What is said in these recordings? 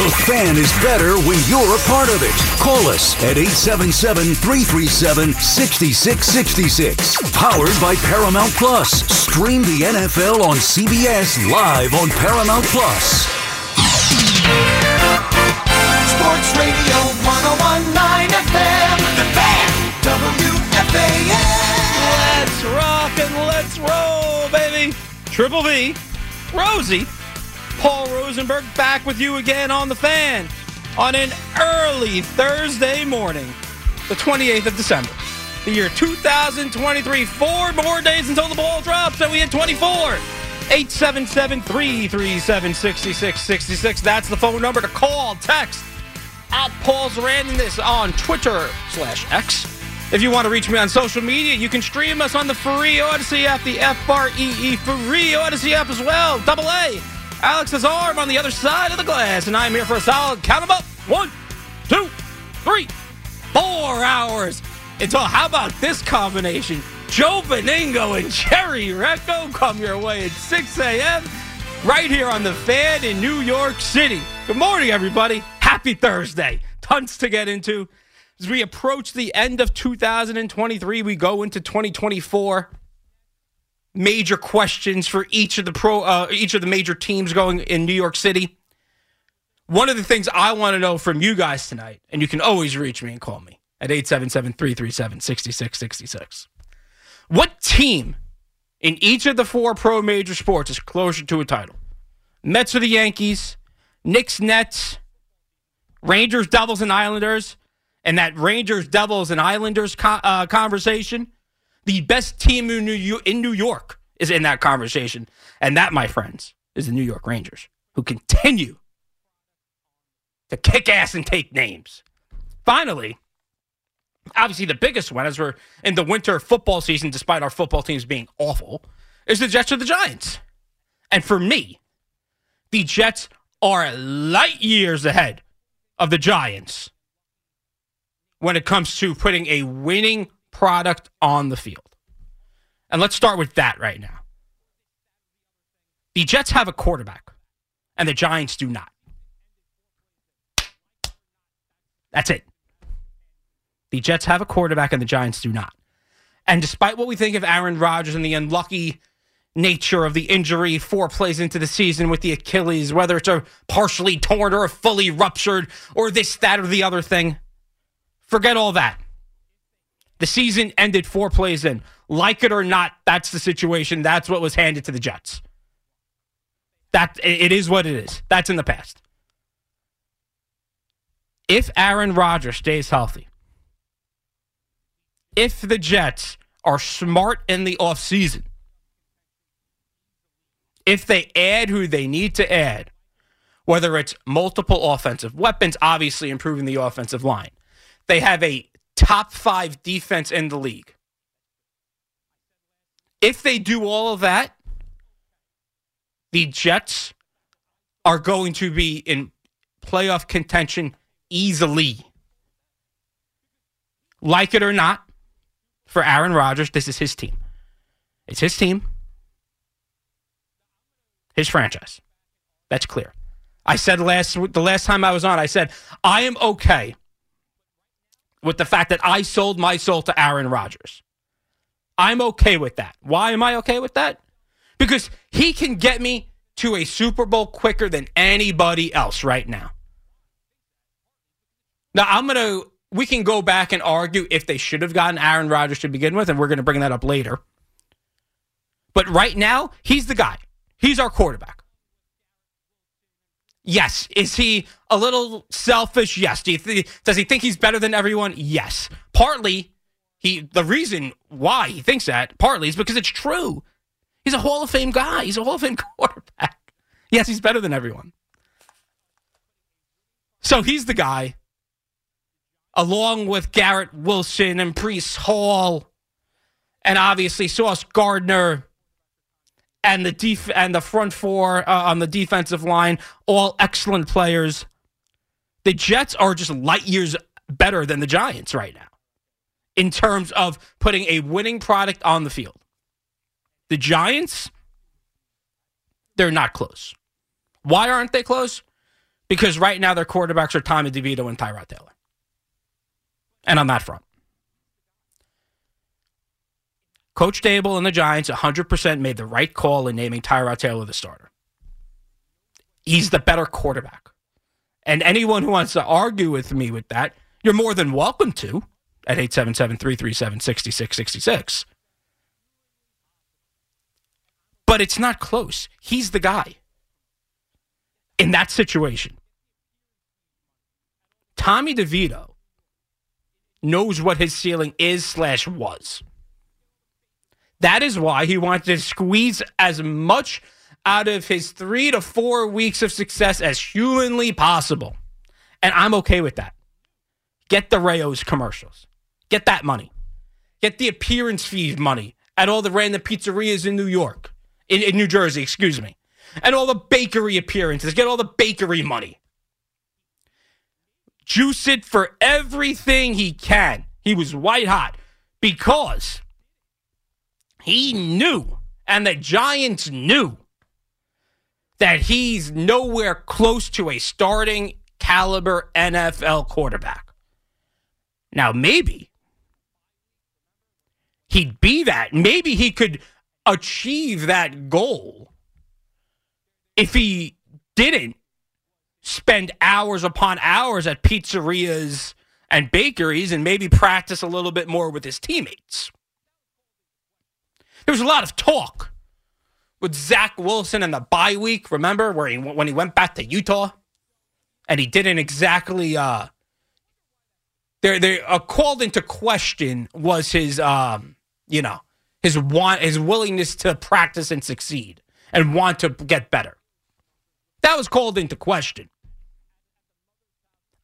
The fan is better when you're a part of it. Call us at 877 337 6666. Powered by Paramount Plus. Stream the NFL on CBS live on Paramount Plus. Sports Radio 1019 FM. The Fan. WFAN. Let's rock and let's roll, baby. Triple V, Rosie, Paul Rosenberg back with you again on the fan on an early Thursday morning, the 28th of December, the year 2023. Four more days until the ball drops, and we hit 24. 877 337 6666. That's the phone number to call, text at Paul's Randomness on Twitter slash X. If you want to reach me on social media, you can stream us on the free Audacy app, the F R E E free Audacy app as well. Double A. Alex's arm on the other side of the glass, and I'm here for a solid count them up. One, two, three, four hours. Until how about this combination? Joe Benigno and Jerry Recco come your way at 6 a.m. right here on the fan in New York City. Good morning, everybody. Happy Thursday. Tons to get into. As we approach the end of 2023, we go into 2024 major questions for each of the pro uh, each of the major teams going in New York City. One of the things I want to know from you guys tonight, and you can always reach me and call me at 877-337-6666. What team in each of the four pro major sports is closer to a title? Mets or the Yankees, Knicks, Nets, Rangers, Devils, and Islanders, and that Rangers, Devils, and Islanders co- uh, conversation the best team in New, York, is in that conversation. And that, my friends, is the New York Rangers, who continue to kick ass and take names. Finally, obviously the biggest one as we're in the winter football season, despite our football teams being awful, is the Jets or the Giants. And for me, the Jets are light years ahead of the Giants when it comes to putting a winning product on the field. And let's start with that right now. The Jets have a quarterback, and the Giants do not. That's it. The Jets have a quarterback, and the Giants do not. And despite what we think of Aaron Rodgers and the unlucky nature of the injury four plays into the season with the Achilles, whether it's a partially torn or a fully ruptured or this, that, or the other thing, forget all that. The season ended four plays in. Like it or not, that's the situation. That's what was handed to the Jets. That it is what it is. That's in the past. If Aaron Rodgers stays healthy, if the Jets are smart in the offseason, if they add who they need to add, whether it's multiple offensive weapons, obviously improving the offensive line, they have a top five defense in the league. If they do all of that, the Jets are going to be in playoff contention easily. Like it or not, for Aaron Rodgers, this is his team. It's his team, his franchise. That's clear. I said last the last time I was on, I said I am okay with the fact that I sold my soul to Aaron Rodgers. I'm okay with that. Why am I okay with that? Because he can get me to a Super Bowl quicker than anybody else right now. Now, I'm going to, we can go back and argue if they should have gotten Aaron Rodgers to begin with, and we're going to bring that up later. But right now, he's the guy. He's our quarterback. Yes. Is he a little selfish? Yes. Do th- does he think he's better than everyone? Yes. Partly, he the reason why he thinks that partly is because it's true. He's a Hall of Fame guy. He's a Hall of Fame quarterback. Yes, he's better than everyone. So he's the guy, along with Garrett Wilson and Breece Hall, and obviously Sauce Gardner and the def- and the front four uh, on the defensive line, all excellent players. The Jets are just light years better than the Giants right now in terms of putting a winning product on the field. The Giants, they're not close. Why aren't they close? Because right now their quarterbacks are Tommy DeVito and Tyrod Taylor. And on that front. Coach Daboll and the Giants 100% made the right call in naming Tyrod Taylor the starter. He's the better quarterback. And anyone who wants to argue with me with that, you're more than welcome to at 877 337 6666. But it's not close. He's the guy in that situation. Tommy DeVito knows what his ceiling is slash was. That is why he wanted to squeeze as much out of his three to four weeks of success as humanly possible. And I'm okay with that. Get the Rao's commercials. Get that money. Get the appearance fees money at all the random pizzerias in New York, in, in New Jersey, excuse me. And all the bakery appearances. Get all the bakery money. Juice it for everything he can. He was white hot because he knew, and the Giants knew, that he's nowhere close to a starting caliber NFL quarterback. Now, maybe he'd be that. Maybe he could achieve that goal if he didn't spend hours upon hours at pizzerias and bakeries and maybe practice a little bit more with his teammates. There was a lot of talk with Zach Wilson in the bye week. Remember where he when he went back to Utah, and he didn't exactly. Uh, they they uh, called into question was his um, you know his want his willingness to practice and succeed and want to get better. That was called into question.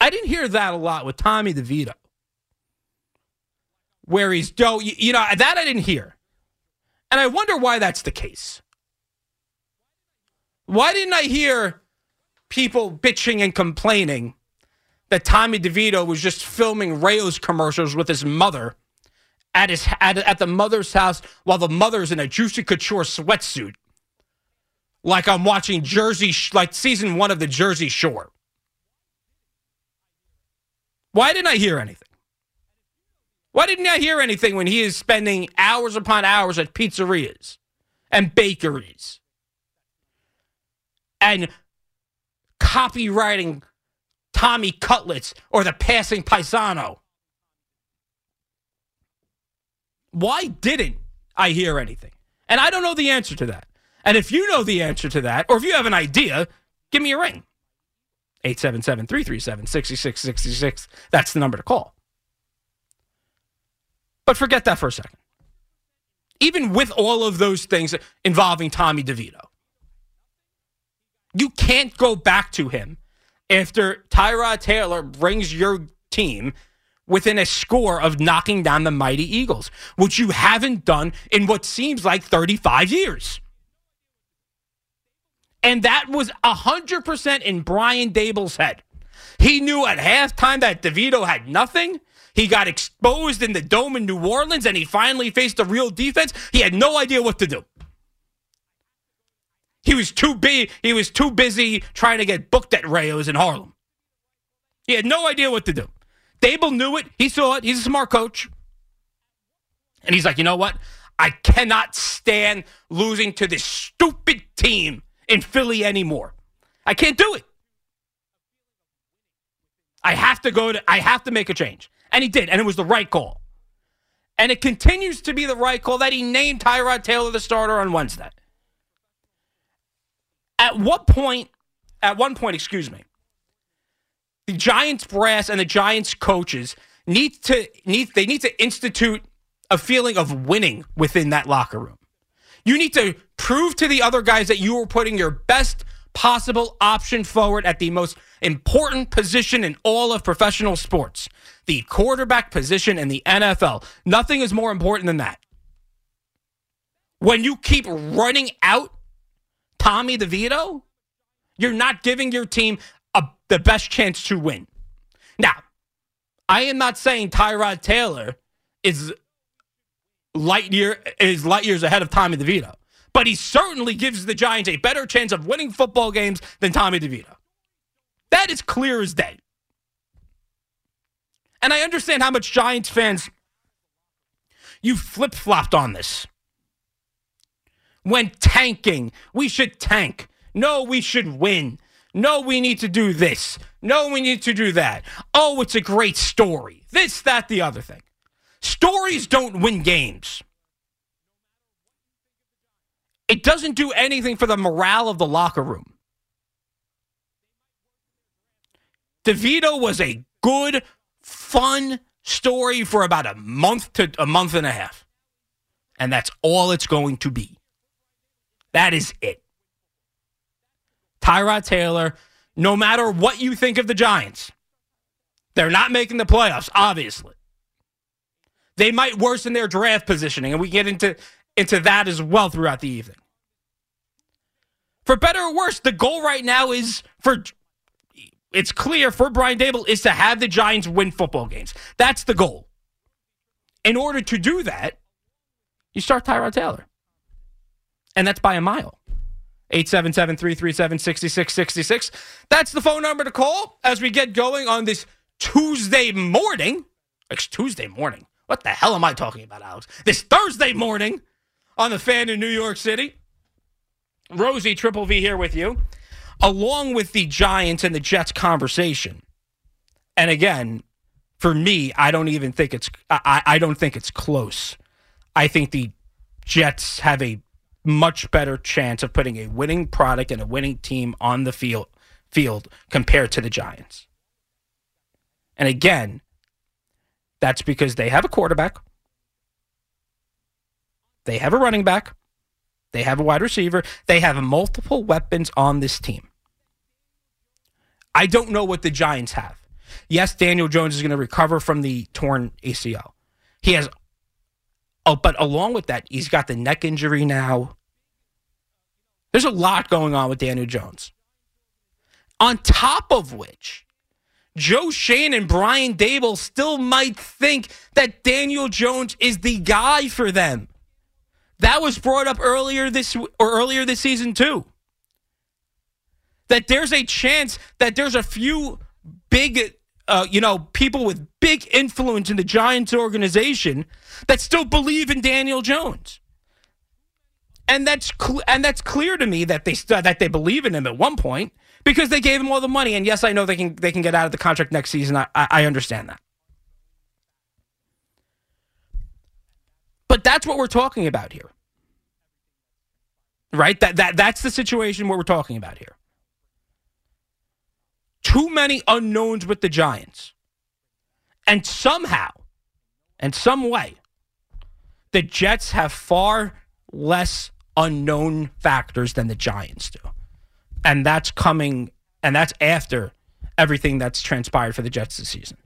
I didn't hear that a lot with Tommy DeVito, where he's don't you know that I didn't hear. And I wonder why that's the case. Why didn't I hear people bitching and complaining that Tommy DeVito was just filming Rao's commercials with his mother at his at, at the mother's house while the mother's in a Juicy Couture sweatsuit? Like I'm watching Jersey, like season one of the Jersey Shore. Why didn't I hear anything? Why didn't I hear anything when he is spending hours upon hours at pizzerias and bakeries and copyrighting Tommy Cutlets or the passing paisano? Why didn't I hear anything? And I don't know the answer to that. And if you know the answer to that, or if you have an idea, give me a ring. 877 337 6666. That's the number to call. But forget that for a second. Even with all of those things involving Tommy DeVito, you can't go back to him after Tyrod Taylor brings your team within a score of knocking down the mighty Eagles, which you haven't done in what seems like 35 years. And that was 100% in Brian Daboll's head. He knew at halftime that DeVito had nothing. He got exposed in the dome in New Orleans and he finally faced a real defense. He had no idea what to do. He was too big. He was too busy trying to get booked at Rao's in Harlem. He had no idea what to do. Daboll knew it. He saw it. He's a smart coach. And he's like, you know what? I cannot stand losing to this stupid team in Philly anymore. I can't do it. I have to go to I have to make a change. And he did, and it was the right call. And it continues to be the right call that he named Tyrod Taylor the starter on Wednesday. At what point, at one point, excuse me, the Giants brass and the Giants coaches need to need they need to institute a feeling of winning within that locker room. You need to prove to the other guys that you are putting your best possible option forward at the most important position in all of professional sports the quarterback position in the NFL. Nothing is more important than that. When you keep running out Tommy DeVito, you're not giving your team a, the best chance to win. Now, I am not saying Tyrod Taylor is light year is light years ahead of Tommy DeVito, but he certainly gives the Giants a better chance of winning football games than Tommy DeVito. That is clear as day. And I understand how much Giants fans you flip flopped on this. When tanking, we should tank. No, we should win. No, we need to do this. No, we need to do that. Oh, it's a great story. This, that, the other thing. Stories don't win games. It doesn't do anything for the morale of the locker room. DeVito was a good, fun story for about a month to a month and a half. And that's all it's going to be. That is it. Tyrod Taylor, no matter what you think of the Giants, they're not making the playoffs, obviously. They might worsen their draft positioning, and we get into, into that as well throughout the evening. For better or worse, the goal right now is for it's clear for Brian Daboll is to have the Giants win football games. That's the goal. In order to do that, you start Tyrod Taylor. And that's by a mile. 877 337 6666. That's the phone number to call as we get going on this Tuesday morning. It's Tuesday morning. What the hell am I talking about, Alex? This Thursday morning on the fan in New York City. Rosie Triple V here with you along with the Giants and the Jets conversation. And again, for me, I don't even think it's I, I don't think it's close. I think the Jets have a much better chance of putting a winning product and a winning team on the field field compared to the Giants. And again, that's because they have a quarterback. They have a running back. They have a wide receiver. They have multiple weapons on this team. I don't know what the Giants have. Yes, Daniel Jones is going to recover from the torn ACL. He has, oh, but along with that, he's got the neck injury now. There's a lot going on with Daniel Jones. On top of which, Joe Schoen and Brian Daboll still might think that Daniel Jones is the guy for them. That was brought up earlier this or earlier this season too. That there's a chance that there's a few big uh, you know, people with big influence in the Giants organization that still believe in Daniel Jones. And that's cl- and that's clear to me that they st- that they believe in him at one point because they gave him all the money. And yes, I know they can they can get out of the contract next season. I, I understand that. But that's what we're talking about here. Right? That, that that's the situation what we're talking about here. Too many unknowns with the Giants. And somehow, and some way, the Jets have far less unknown factors than the Giants do. And that's coming and that's after everything that's transpired for the Jets this season.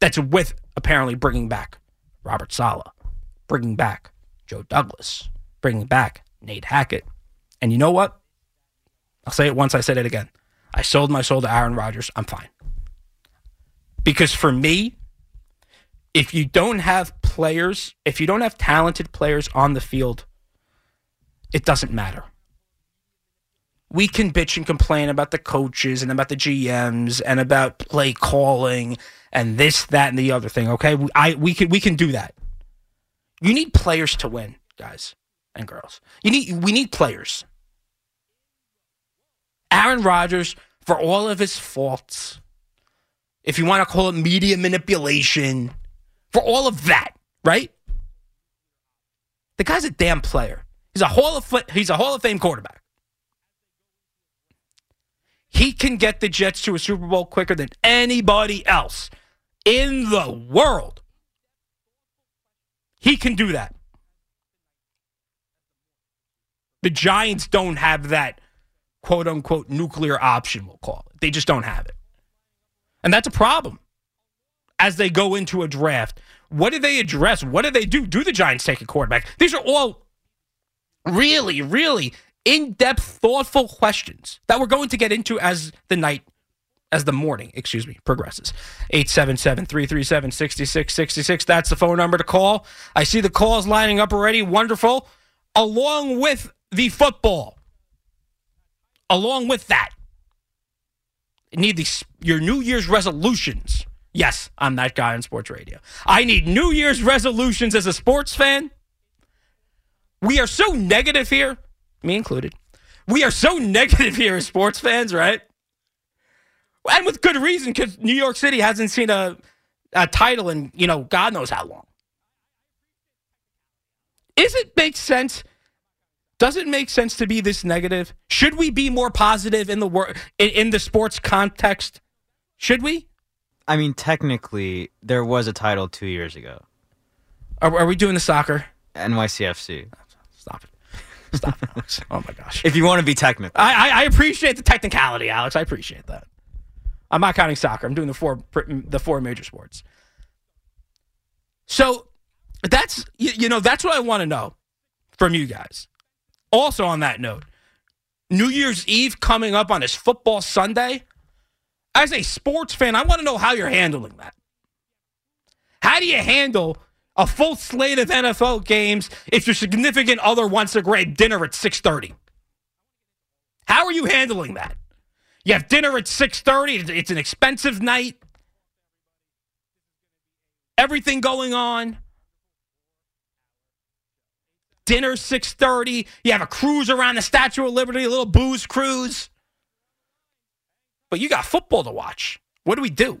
That's with apparently bringing back Robert Saleh, bringing back Joe Douglas, bringing back Nate Hackett. And you know what? I'll say it once, I said it again. I sold my soul to Aaron Rodgers. I'm fine. Because for me, if you don't have players, if you don't have talented players on the field, it doesn't matter. We can bitch and complain about the coaches and about the GMs and about play calling and this, that, and the other thing. Okay, I we can we can do that. You need players to win, guys and girls. You need we need players. Aaron Rodgers, for all of his faults, if you want to call it media manipulation, for all of that, right? The guy's a damn player. He's a Hall of he's a Hall of Fame quarterback. He can get the Jets to a Super Bowl quicker than anybody else in the world. He can do that. The Giants don't have that quote unquote nuclear option, we'll call it. They just don't have it. And that's a problem as they go into a draft. What do they address? What do they do? Do the Giants take a quarterback? These are all really, really in depth, thoughtful questions that we're going to get into as the night, as the morning, excuse me, progresses. 877 337 6666. That's the phone number to call. I see the calls lining up already. Wonderful. Along with the football, along with that, need these your New Year's resolutions. Yes, I'm that guy on sports radio. I need New Year's resolutions as a sports fan. We are so negative here, me included. We are so negative here as sports fans, right? And with good reason, because New York City hasn't seen a, a title in, you know, God knows how long. Is it make sense? Does it make sense to be this negative? Should we be more positive in the wor- in, in the sports context? Should we? I mean, technically, there was a title two years ago. Are, are we doing the soccer? NYCFC. Stop it. Stop it, Alex. Oh my gosh. If you want to be technical. I, I, I appreciate the technicality, Alex. I appreciate that. I'm not counting soccer. I'm doing the four the four major sports. So that's you, you know that's what I want to know from you guys. Also on that note, New Year's Eve coming up on this football Sunday. As a sports fan, I want to know how you're handling that. How do you handle a full slate of NFL games if your significant other wants to grab dinner at 6:30? How are you handling that? You have dinner at 6:30, it's an expensive night. Everything going on. Dinner 6:30, you have a cruise around the Statue of Liberty, a little booze cruise. But you got football to watch. What do we do?